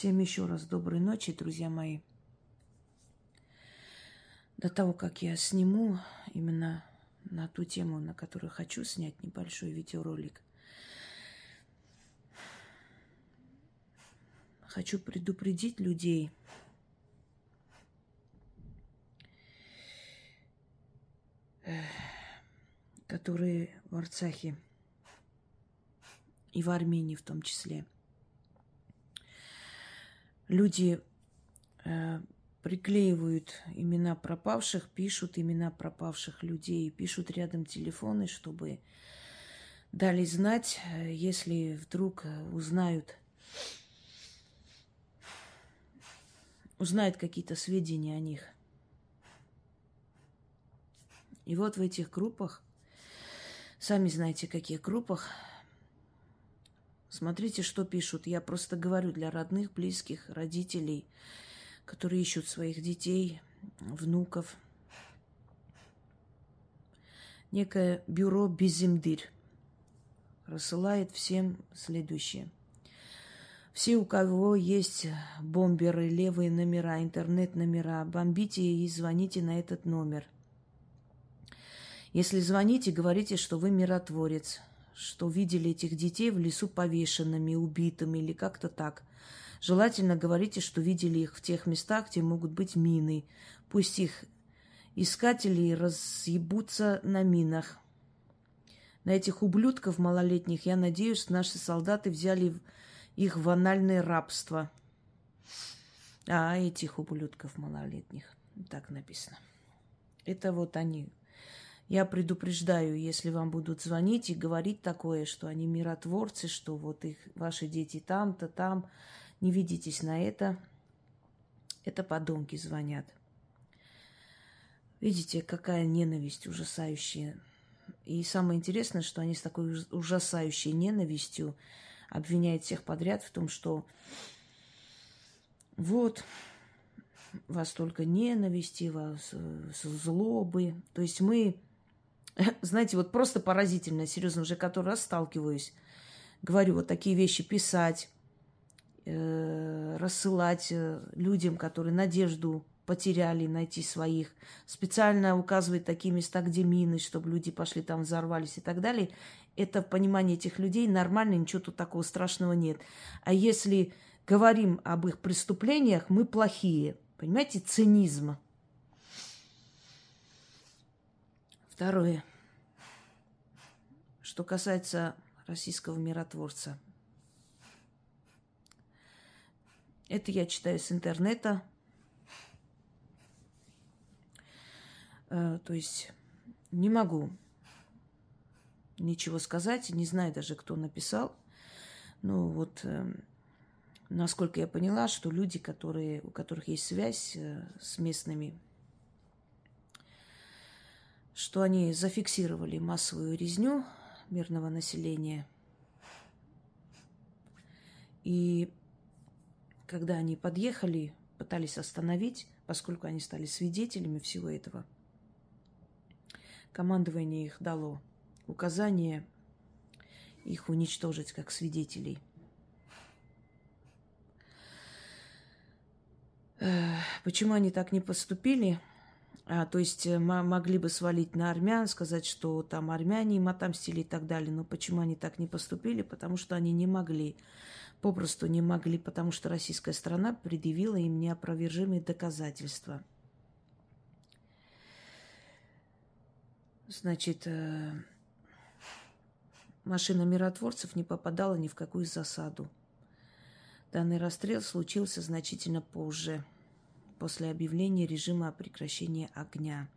Всем еще раз доброй ночи, друзья мои. До того, как я сниму именно на ту тему, на которую хочу снять небольшой видеоролик, хочу предупредить людей, которые в Арцахе и в Армении в том числе – люди э, приклеивают имена пропавших, пишут имена пропавших людей, пишут рядом телефоны, чтобы дали знать, э, если вдруг узнают, узнают какие-то сведения о них. И вот в этих группах, сами знаете, каких группах, Смотрите, что пишут. Я просто говорю для родных, близких, родителей, которые ищут своих детей, внуков. Некое бюро Безимдырь рассылает всем следующее. Все, у кого есть бомберы, левые номера, интернет-номера, бомбите и звоните на этот номер. Если звоните, говорите, что вы миротворец – что видели этих детей в лесу повешенными, убитыми или как-то так. Желательно говорите, что видели их в тех местах, где могут быть мины. Пусть их искатели разъебутся на минах. На этих ублюдков малолетних, я надеюсь, наши солдаты взяли их в анальное рабство. А, этих ублюдков малолетних. Так написано. Это вот они, я предупреждаю, если вам будут звонить и говорить такое, что они миротворцы, что вот их ваши дети там-то, там, не ведитесь на это. Это подонки звонят. Видите, какая ненависть ужасающая. И самое интересное, что они с такой ужасающей ненавистью обвиняют всех подряд в том, что вот, вас только ненависти, вас э, злобы. То есть мы знаете, вот просто поразительно, серьезно, уже который раз сталкиваюсь. Говорю, вот такие вещи писать, э, рассылать э, людям, которые надежду потеряли, найти своих, специально указывать такие места, где мины, чтобы люди пошли там, взорвались и так далее. Это в понимании этих людей нормально, ничего тут такого страшного нет. А если говорим об их преступлениях, мы плохие. Понимаете, цинизм. Второе. Что касается российского миротворца. Это я читаю с интернета. Э, то есть не могу ничего сказать, не знаю даже, кто написал. Ну вот, э, насколько я поняла, что люди, которые, у которых есть связь э, с местными что они зафиксировали массовую резню мирного населения. И когда они подъехали, пытались остановить, поскольку они стали свидетелями всего этого, командование их дало указание их уничтожить как свидетелей. Почему они так не поступили? А, то есть э, могли бы свалить на армян, сказать, что там армяне им отомстили и так далее. Но почему они так не поступили? Потому что они не могли. Попросту не могли, потому что российская страна предъявила им неопровержимые доказательства. Значит, э, машина миротворцев не попадала ни в какую засаду. Данный расстрел случился значительно позже – после объявления режима о прекращении огня.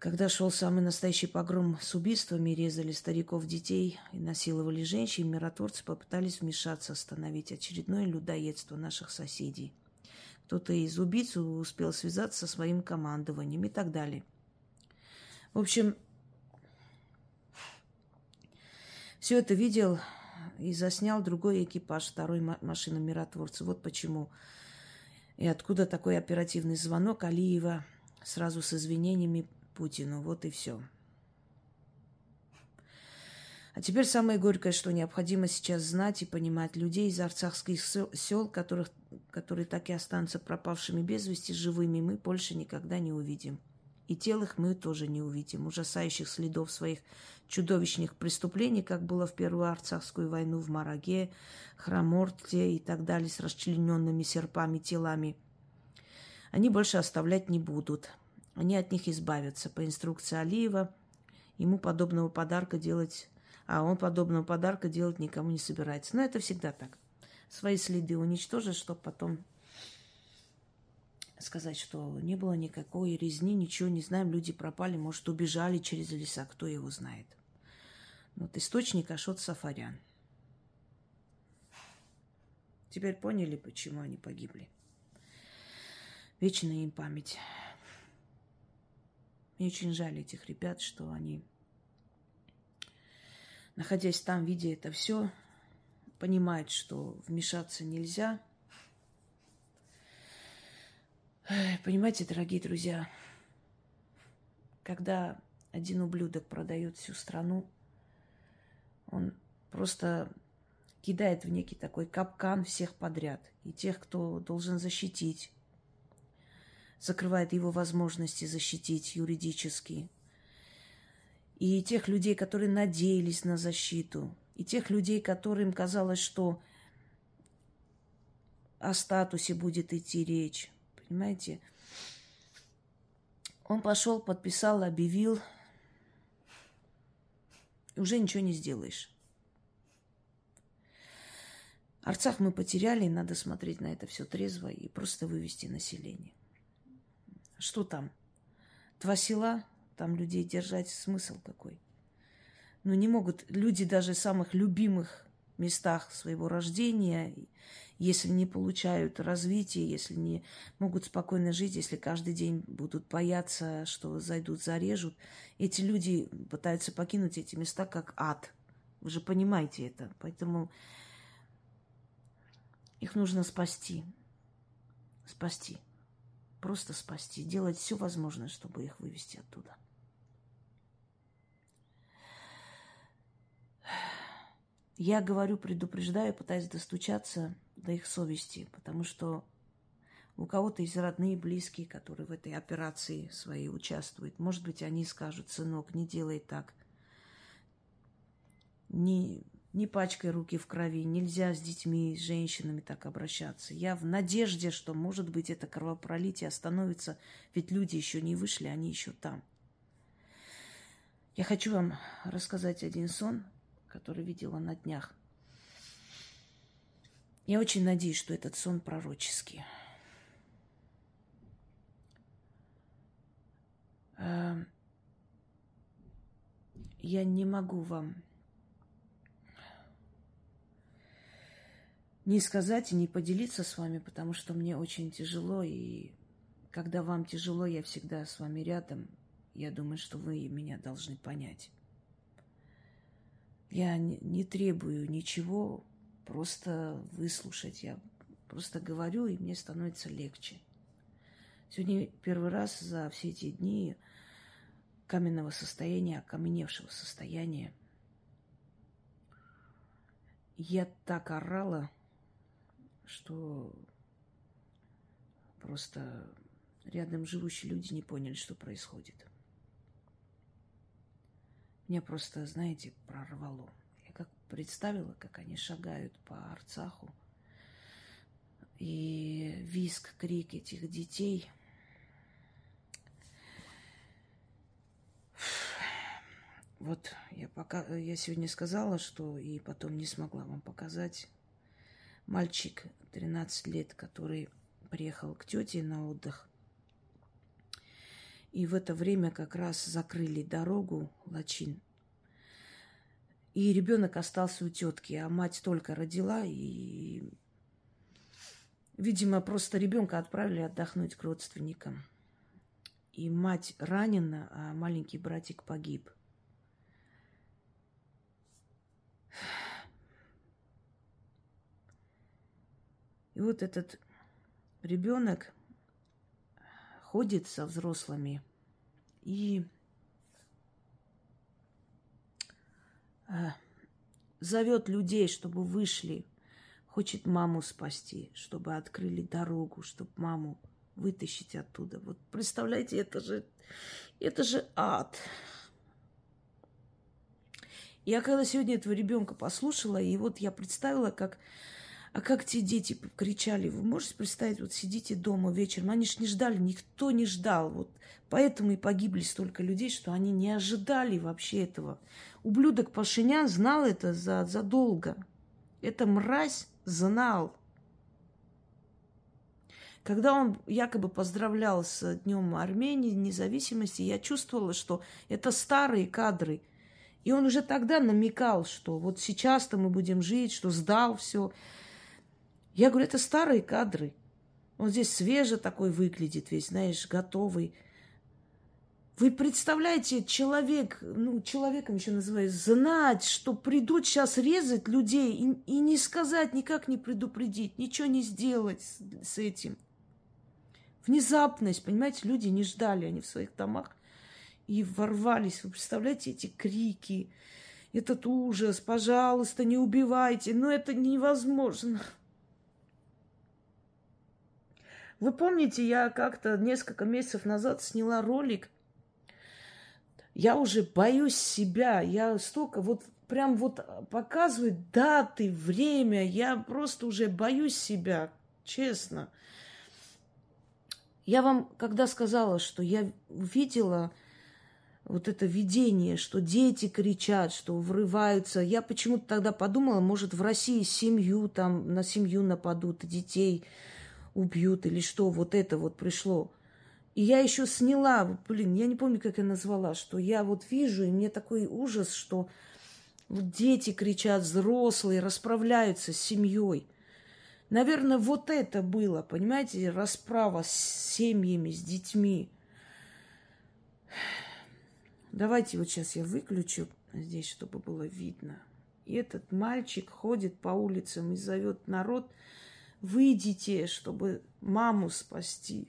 Когда шел самый настоящий погром с убийствами, резали стариков, детей и насиловали женщин, миротворцы попытались вмешаться, остановить очередное людоедство наших соседей. Кто-то из убийц успел связаться со своим командованием и так далее. В общем, все это видел и заснял другой экипаж второй машины миротворца. Вот почему и откуда такой оперативный звонок Алиева сразу с извинениями Путину. Вот и все. А теперь самое горькое, что необходимо сейчас знать и понимать людей из арцахских сел, которых, которые так и останутся пропавшими без вести, живыми, мы больше никогда не увидим. И тел их мы тоже не увидим. Ужасающих следов своих чудовищных преступлений, как было в Первую Арцахскую войну в Мараге, Храморте и так далее, с расчлененными серпами телами. Они больше оставлять не будут. Они от них избавятся. По инструкции Алиева ему подобного подарка делать а он подобного подарка делать никому не собирается. Но это всегда так. Свои следы уничтожить, чтобы потом сказать, что не было никакой резни, ничего не знаем, люди пропали, может, убежали через леса, кто его знает. Вот источник Ашот Сафарян. Теперь поняли, почему они погибли. Вечная им память. Мне очень жаль этих ребят, что они находясь там, видя это все, понимает, что вмешаться нельзя. Понимаете, дорогие друзья, когда один ублюдок продает всю страну, он просто кидает в некий такой капкан всех подряд. И тех, кто должен защитить, закрывает его возможности защитить юридически, и тех людей, которые надеялись на защиту, и тех людей, которым казалось, что о статусе будет идти речь. Понимаете? Он пошел, подписал, объявил. И уже ничего не сделаешь. Арцах мы потеряли, надо смотреть на это все трезво и просто вывести население. Что там? Два села, там людей держать смысл какой? Ну, не могут люди даже самых любимых местах своего рождения, если не получают развития, если не могут спокойно жить, если каждый день будут бояться, что зайдут, зарежут, эти люди пытаются покинуть эти места как ад. Вы же понимаете это. Поэтому их нужно спасти. Спасти. Просто спасти. Делать все возможное, чтобы их вывести оттуда. Я говорю, предупреждаю, пытаюсь достучаться до их совести, потому что у кого-то есть родные, близкие, которые в этой операции своей участвуют. Может быть, они скажут, сынок, не делай так. Не, не пачкай руки в крови. Нельзя с детьми, с женщинами так обращаться. Я в надежде, что, может быть, это кровопролитие остановится, ведь люди еще не вышли, они еще там. Я хочу вам рассказать один сон, который видела на днях. Я очень надеюсь, что этот сон пророческий. Эм, я не могу вам не сказать и не поделиться с вами, потому что мне очень тяжело, и когда вам тяжело, я всегда с вами рядом. Я думаю, что вы меня должны понять. Я не, требую ничего, просто выслушать. Я просто говорю, и мне становится легче. Сегодня первый раз за все эти дни каменного состояния, окаменевшего состояния, я так орала, что просто рядом живущие люди не поняли, что происходит. Меня просто, знаете, прорвало. Я как представила, как они шагают по Арцаху. И виск, крик этих детей. Вот я пока я сегодня сказала, что и потом не смогла вам показать. Мальчик 13 лет, который приехал к тете на отдых. И в это время как раз закрыли дорогу Лачин. И ребенок остался у тетки, а мать только родила, и, видимо, просто ребенка отправили отдохнуть к родственникам. И мать ранена, а маленький братик погиб. И вот этот ребенок ходит со взрослыми и э, зовет людей, чтобы вышли. Хочет маму спасти, чтобы открыли дорогу, чтобы маму вытащить оттуда. Вот представляете, это же, это же ад. Я когда сегодня этого ребенка послушала, и вот я представила, как а как те дети кричали, вы можете представить, вот сидите дома вечером, они ж не ждали, никто не ждал. Вот поэтому и погибли столько людей, что они не ожидали вообще этого. Ублюдок Пашинян знал это за, задолго. Эта мразь знал. Когда он якобы поздравлял с Днем Армении, независимости, я чувствовала, что это старые кадры. И он уже тогда намекал, что вот сейчас-то мы будем жить, что сдал все. Я говорю, это старые кадры. Он здесь свеже такой выглядит, весь, знаешь, готовый. Вы представляете, человек, ну, человеком еще называют, знать, что придут сейчас резать людей и, и не сказать, никак не предупредить, ничего не сделать с, с этим – Внезапность, понимаете, люди не ждали, они в своих домах и ворвались. Вы представляете эти крики, этот ужас, пожалуйста, не убивайте. Но это невозможно. Вы помните, я как-то несколько месяцев назад сняла ролик. Я уже боюсь себя. Я столько вот прям вот показывает даты, время. Я просто уже боюсь себя, честно. Я вам, когда сказала, что я увидела вот это видение, что дети кричат, что врываются, я почему-то тогда подумала, может, в России семью там, на семью нападут, детей убьют или что, вот это вот пришло. И я еще сняла, блин, я не помню, как я назвала, что я вот вижу, и мне такой ужас, что вот дети кричат, взрослые, расправляются с семьей – Наверное, вот это было, понимаете, расправа с семьями, с детьми. Давайте вот сейчас я выключу здесь, чтобы было видно. И этот мальчик ходит по улицам и зовет народ, выйдите, чтобы маму спасти.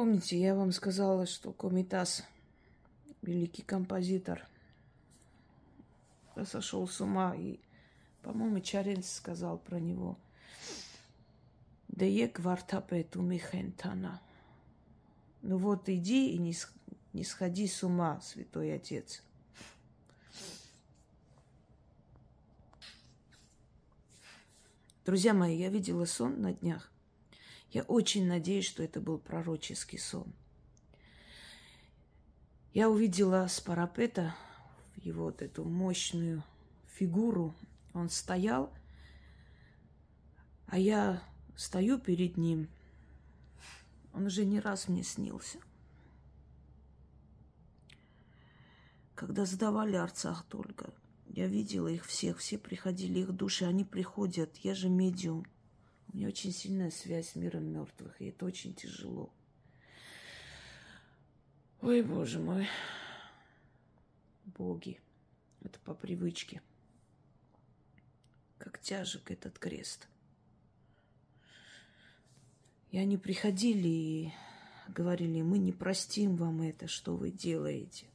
Помните, я вам сказала, что Комитас, великий композитор, сошел с ума. И, по-моему, Чаренц сказал про него. Да е квартапету михентана. Ну вот иди и не, не сходи с ума, святой отец. Друзья мои, я видела сон на днях. Я очень надеюсь, что это был пророческий сон. Я увидела с парапета его вот эту мощную фигуру. Он стоял, а я стою перед ним. Он уже не раз мне снился. Когда сдавали Арцах только, я видела их всех, все приходили, их души, они приходят, я же медиум – у меня очень сильная связь с миром мертвых, и это очень тяжело. Ой, боже мой. Боги. Это по привычке. Как тяжек этот крест. И они приходили и говорили, мы не простим вам это, что вы делаете.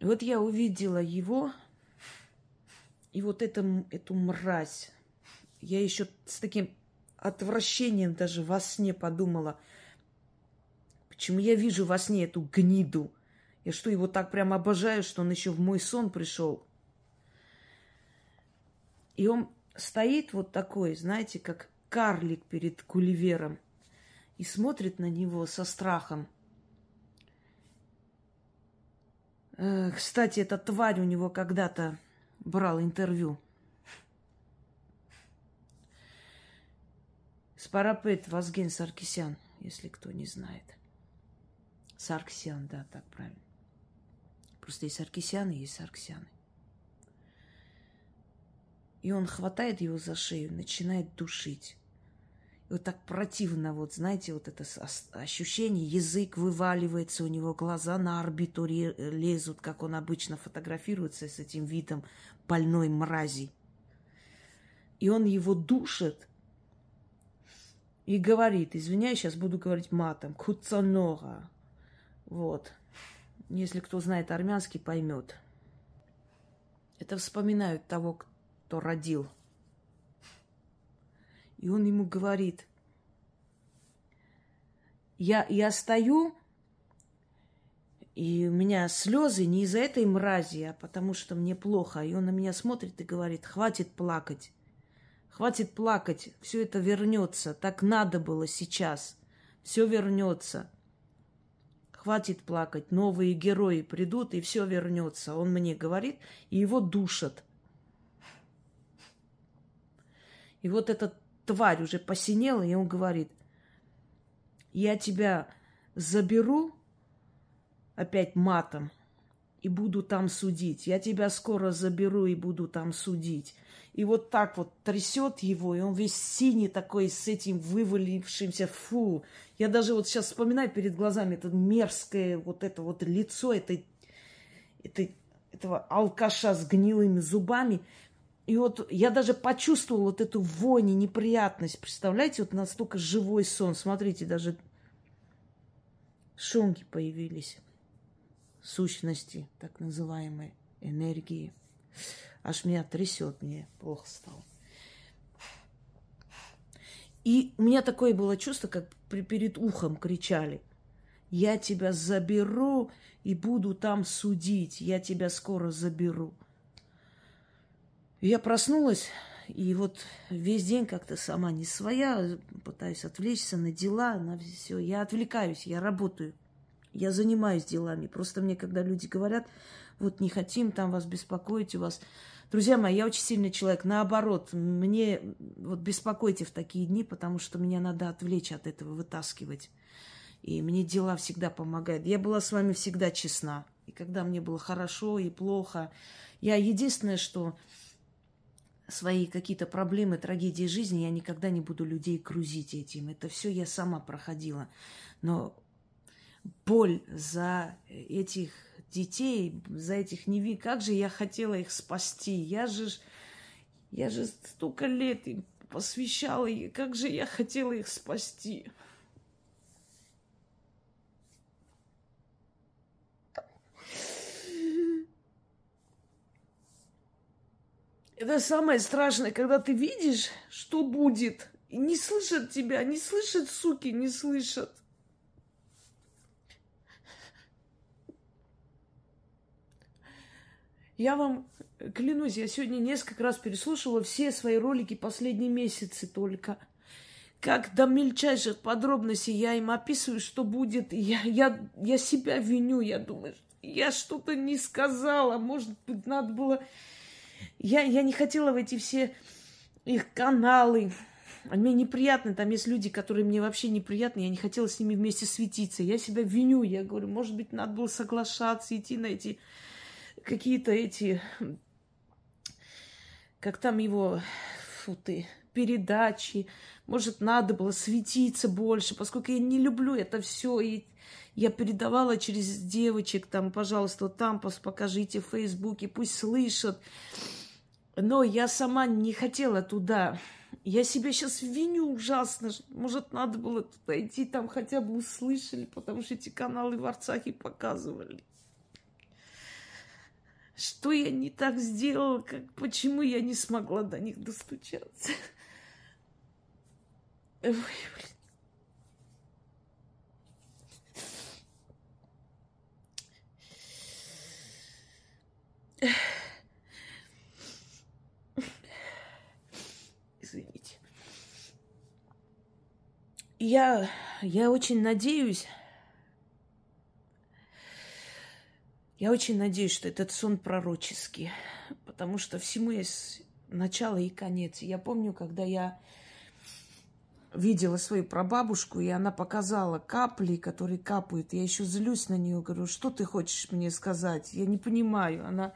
И вот я увидела его, и вот это, эту мразь, я еще с таким отвращением даже во сне подумала, почему я вижу во сне эту гниду. Я что, его так прям обожаю, что он еще в мой сон пришел. И он стоит вот такой, знаете, как карлик перед Гулливером и смотрит на него со страхом. Э, кстати, эта тварь у него когда-то брал интервью. Спарапет Вазген Саркисян, если кто не знает. Сарксян, да, так правильно. Просто есть Саркисян и есть Сарксяны. И он хватает его за шею, начинает душить. И вот так противно, вот знаете, вот это ощущение, язык вываливается, у него глаза на орбиту лезут, как он обычно фотографируется с этим видом больной мрази. И он его душит и говорит, извиняюсь, сейчас буду говорить матом, куцанога. Вот. Если кто знает армянский, поймет. Это вспоминают того, кто родил – и он ему говорит, я, я стою, и у меня слезы не из-за этой мрази, а потому что мне плохо. И он на меня смотрит и говорит, хватит плакать. Хватит плакать, все это вернется. Так надо было сейчас. Все вернется. Хватит плакать. Новые герои придут, и все вернется. Он мне говорит, и его душат. И вот этот тварь уже посинела, и он говорит, я тебя заберу опять матом и буду там судить. Я тебя скоро заберу и буду там судить. И вот так вот трясет его, и он весь синий такой, с этим вывалившимся, фу. Я даже вот сейчас вспоминаю перед глазами это мерзкое вот это вот лицо этой, этой, этого алкаша с гнилыми зубами. И вот я даже почувствовала вот эту вонь и неприятность. Представляете, вот настолько живой сон. Смотрите, даже шумки появились. Сущности, так называемой, энергии. Аж меня трясет, мне плохо стало. И у меня такое было чувство, как перед ухом кричали. Я тебя заберу и буду там судить. Я тебя скоро заберу. Я проснулась, и вот весь день как-то сама не своя, пытаюсь отвлечься на дела, на все. Я отвлекаюсь, я работаю, я занимаюсь делами. Просто мне, когда люди говорят, вот не хотим там вас беспокоить, у вас... Друзья мои, я очень сильный человек. Наоборот, мне вот беспокойте в такие дни, потому что меня надо отвлечь от этого, вытаскивать. И мне дела всегда помогают. Я была с вами всегда честна. И когда мне было хорошо и плохо, я единственное, что свои какие-то проблемы, трагедии жизни, я никогда не буду людей грузить этим. Это все я сама проходила. Но боль за этих детей, за этих неви, как же я хотела их спасти. Я же, я же столько лет им посвящала, и как же я хотела их спасти. Это самое страшное, когда ты видишь, что будет, и не слышат тебя, не слышат, суки, не слышат. Я вам клянусь, я сегодня несколько раз переслушала все свои ролики последние месяцы только. Как до мельчайших подробностей я им описываю, что будет. Я, я, я себя виню, я думаю, я что-то не сказала. Может быть, надо было я, я не хотела в эти все их каналы. Мне неприятно, там есть люди, которые мне вообще неприятны, я не хотела с ними вместе светиться. Я себя виню, я говорю, может быть, надо было соглашаться, идти на эти какие-то эти, как там его, фу ты, передачи. Может, надо было светиться больше, поскольку я не люблю это все. И я передавала через девочек, там, пожалуйста, там покажите в Фейсбуке, пусть слышат. Но я сама не хотела туда. Я себя сейчас виню ужасно. Может, надо было туда идти, там хотя бы услышали, потому что эти каналы в Арцахе показывали. Что я не так сделала, как, почему я не смогла до них достучаться? Ой, блин. Ugh. я, я очень надеюсь, я очень надеюсь, что этот сон пророческий, потому что всему есть начало и конец. Я помню, когда я видела свою прабабушку, и она показала капли, которые капают. Я еще злюсь на нее, говорю, что ты хочешь мне сказать? Я не понимаю. Она,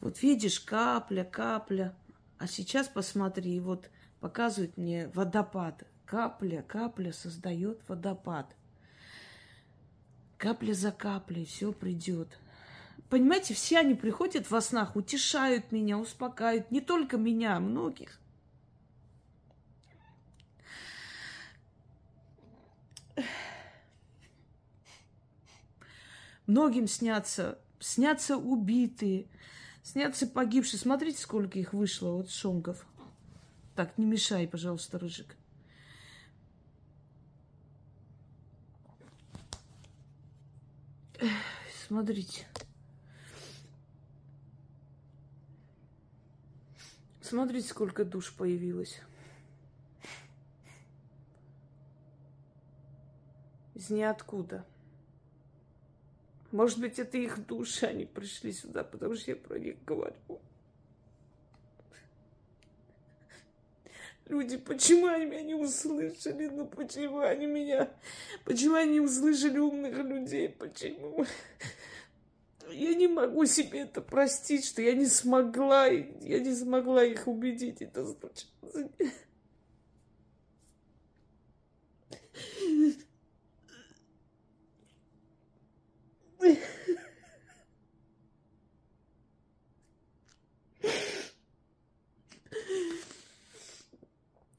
вот видишь, капля, капля. А сейчас посмотри, вот показывает мне водопад. Капля, капля создает водопад. Капля за каплей все придет. Понимаете, все они приходят во снах, утешают меня, успокаивают. Не только меня, а многих. Многим снятся, снятся убитые, снятся погибшие. Смотрите, сколько их вышло, вот шонгов. Так, не мешай, пожалуйста, Рыжик. Смотрите. Смотрите, сколько душ появилось. Из ниоткуда. Может быть, это их души, они пришли сюда, потому что я про них говорю. Люди, почему они меня не услышали? Ну почему они меня... Почему они услышали умных людей? Почему? Я не могу себе это простить, что я не смогла, я не смогла их убедить это случится.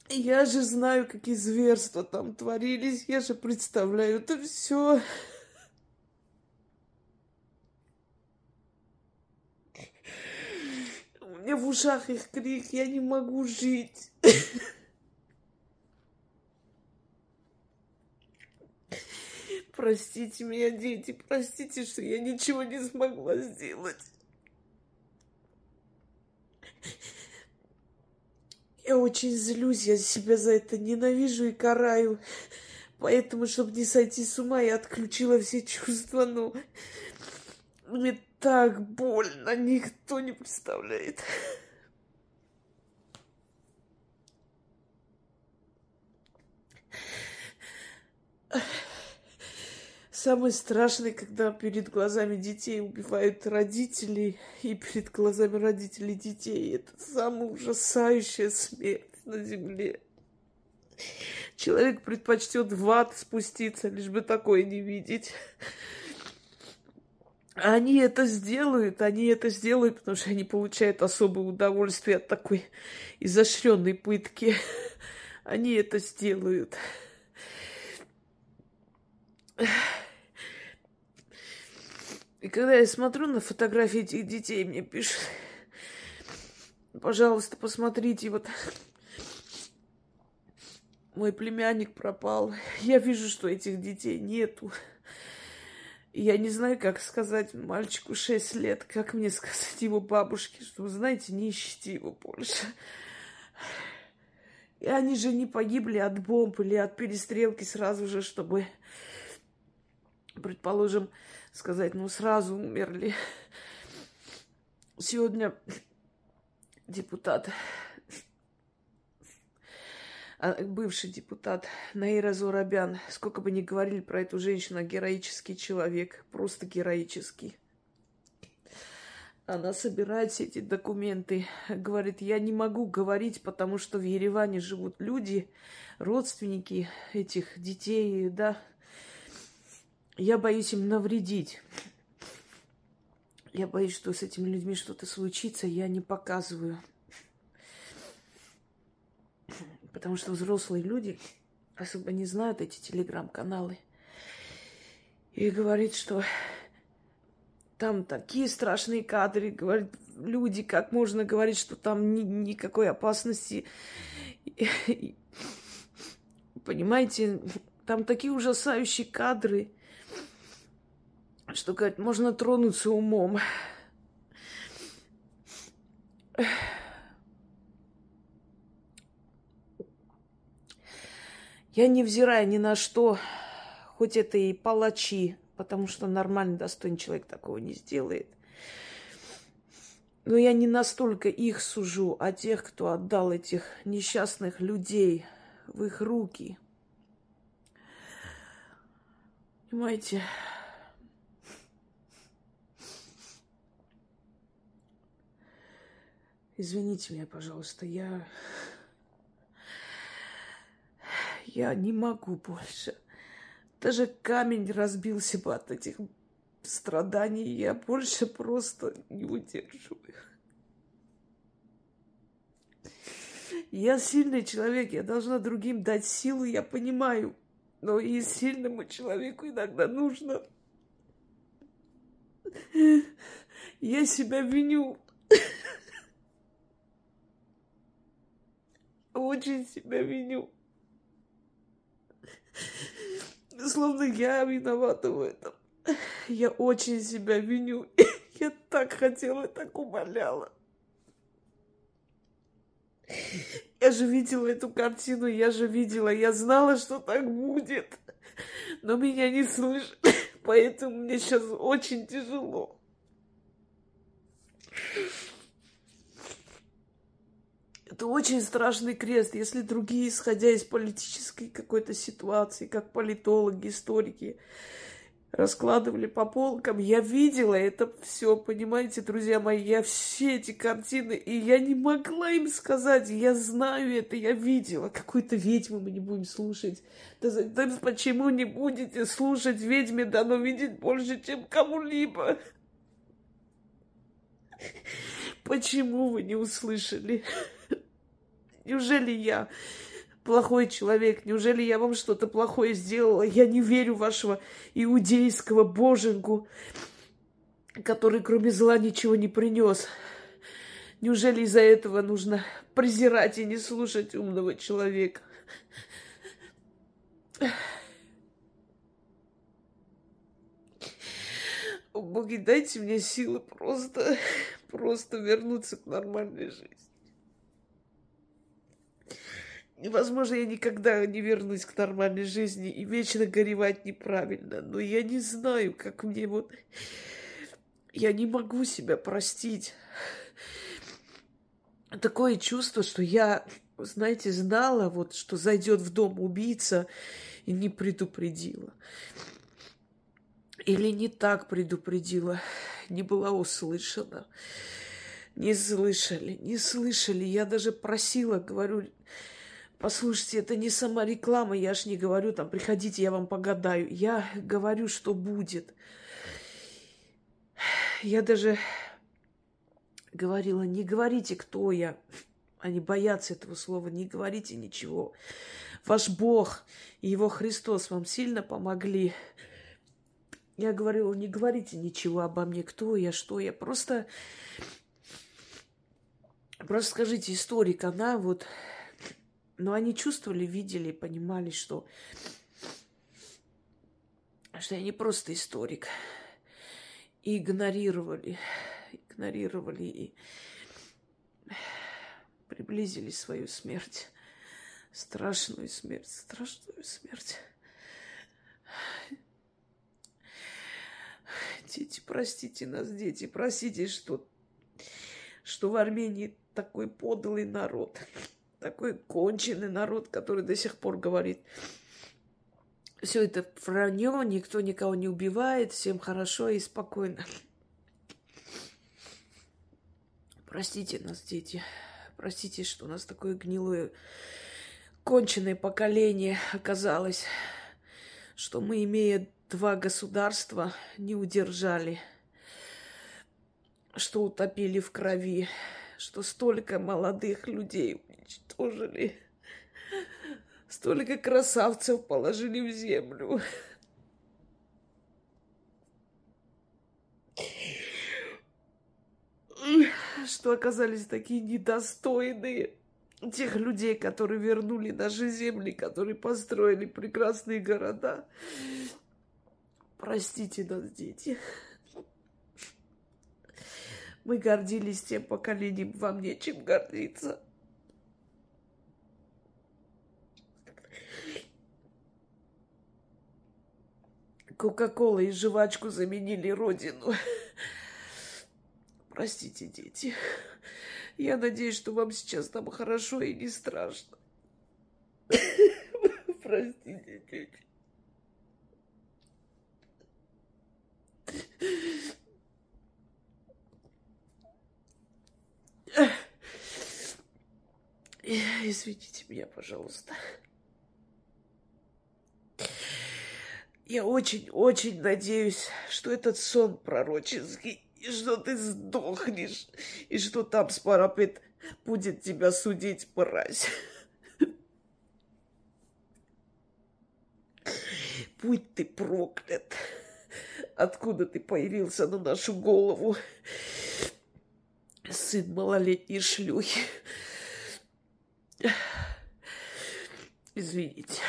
Я же знаю, какие зверства там творились. Я же представляю это все. У меня в ушах их крик, я не могу жить. Простите меня, дети, простите, что я ничего не смогла сделать. Я очень злюсь, я себя за это ненавижу и караю. Поэтому, чтобы не сойти с ума, я отключила все чувства, но мне так больно, никто не представляет. Самое страшное, когда перед глазами детей убивают родителей, и перед глазами родителей детей. Это самая ужасающая смерть на земле. Человек предпочтет в ад спуститься, лишь бы такое не видеть. Они это сделают, они это сделают, потому что они получают особое удовольствие от такой изощренной пытки. Они это сделают. И когда я смотрю на фотографии этих детей, мне пишут, пожалуйста, посмотрите, вот мой племянник пропал. Я вижу, что этих детей нету. Я не знаю, как сказать мальчику 6 лет, как мне сказать его бабушке, что, знаете, не ищите его больше. И они же не погибли от бомб или от перестрелки сразу же, чтобы, предположим, сказать, ну сразу умерли. Сегодня депутат, бывший депутат Наира Зурабян, сколько бы ни говорили про эту женщину, героический человек, просто героический. Она собирает все эти документы, говорит, я не могу говорить, потому что в Ереване живут люди, родственники этих детей, да, я боюсь им навредить. Я боюсь, что с этими людьми что-то случится, я не показываю. Потому что взрослые люди особо не знают эти телеграм-каналы. И говорит, что там такие страшные кадры, говорит, люди, как можно говорить, что там ни, никакой опасности. Понимаете, там такие ужасающие кадры – что, говорит, можно тронуться умом. Я невзирая ни на что, хоть это и палачи, потому что нормальный, достойный человек такого не сделает. Но я не настолько их сужу, а тех, кто отдал этих несчастных людей в их руки. Понимаете? Извините меня, пожалуйста, я... Я не могу больше. Даже камень разбился бы от этих страданий. Я больше просто не удерживаю. Я сильный человек, я должна другим дать силу, я понимаю. Но и сильному человеку иногда нужно... Я себя виню. Очень себя виню. Словно я виновата в этом. Я очень себя виню. Я так хотела, так умоляла. Я же видела эту картину, я же видела, я знала, что так будет. Но меня не слышали, поэтому мне сейчас очень тяжело. Это очень страшный крест. Если другие, исходя из политической какой-то ситуации, как политологи, историки, раскладывали по полкам, я видела это все, понимаете, друзья мои, я все эти картины, и я не могла им сказать, я знаю это, я видела. Какую-то ведьму мы не будем слушать. Да, да почему не будете слушать ведьме, дано видеть больше, чем кому-либо? Почему вы не услышали? Неужели я плохой человек? Неужели я вам что-то плохое сделала? Я не верю вашего иудейского боженку, который кроме зла ничего не принес. Неужели из-за этого нужно презирать и не слушать умного человека? О, боги, дайте мне силы просто, просто вернуться к нормальной жизни. И, возможно, я никогда не вернусь к нормальной жизни и вечно горевать неправильно. Но я не знаю, как мне вот... Я не могу себя простить. Такое чувство, что я, знаете, знала, вот, что зайдет в дом убийца и не предупредила. Или не так предупредила, не была услышана. Не слышали, не слышали. Я даже просила, говорю, Послушайте, это не сама реклама, я ж не говорю, там, приходите, я вам погадаю. Я говорю, что будет. Я даже говорила, не говорите, кто я. Они боятся этого слова, не говорите ничего. Ваш Бог и Его Христос вам сильно помогли. Я говорила, не говорите ничего обо мне, кто я, что я. Просто, просто скажите, историк, она вот но они чувствовали, видели, понимали, что, что я не просто историк. И игнорировали, игнорировали и приблизили свою смерть. Страшную смерть, страшную смерть. Дети, простите нас, дети, простите, что, что в Армении такой подлый народ такой конченый народ, который до сих пор говорит, все это вранье, никто никого не убивает, всем хорошо и спокойно. Простите нас, дети. Простите, что у нас такое гнилое, конченое поколение оказалось, что мы, имея два государства, не удержали, что утопили в крови, что столько молодых людей уничтожили. Столько красавцев положили в землю. Что оказались такие недостойные тех людей, которые вернули наши земли, которые построили прекрасные города. Простите нас, дети. Мы гордились тем поколением, вам нечем гордиться. Кока-кола и жвачку заменили родину. Простите, дети. Я надеюсь, что вам сейчас там хорошо и не страшно. Простите, тетя. Извините меня, пожалуйста. Я очень-очень надеюсь, что этот сон пророческий, и что ты сдохнешь, и что там с парапет будет тебя судить, мразь. Будь ты проклят. Откуда ты появился на нашу голову? Сын малолетней шлюхи. Извините.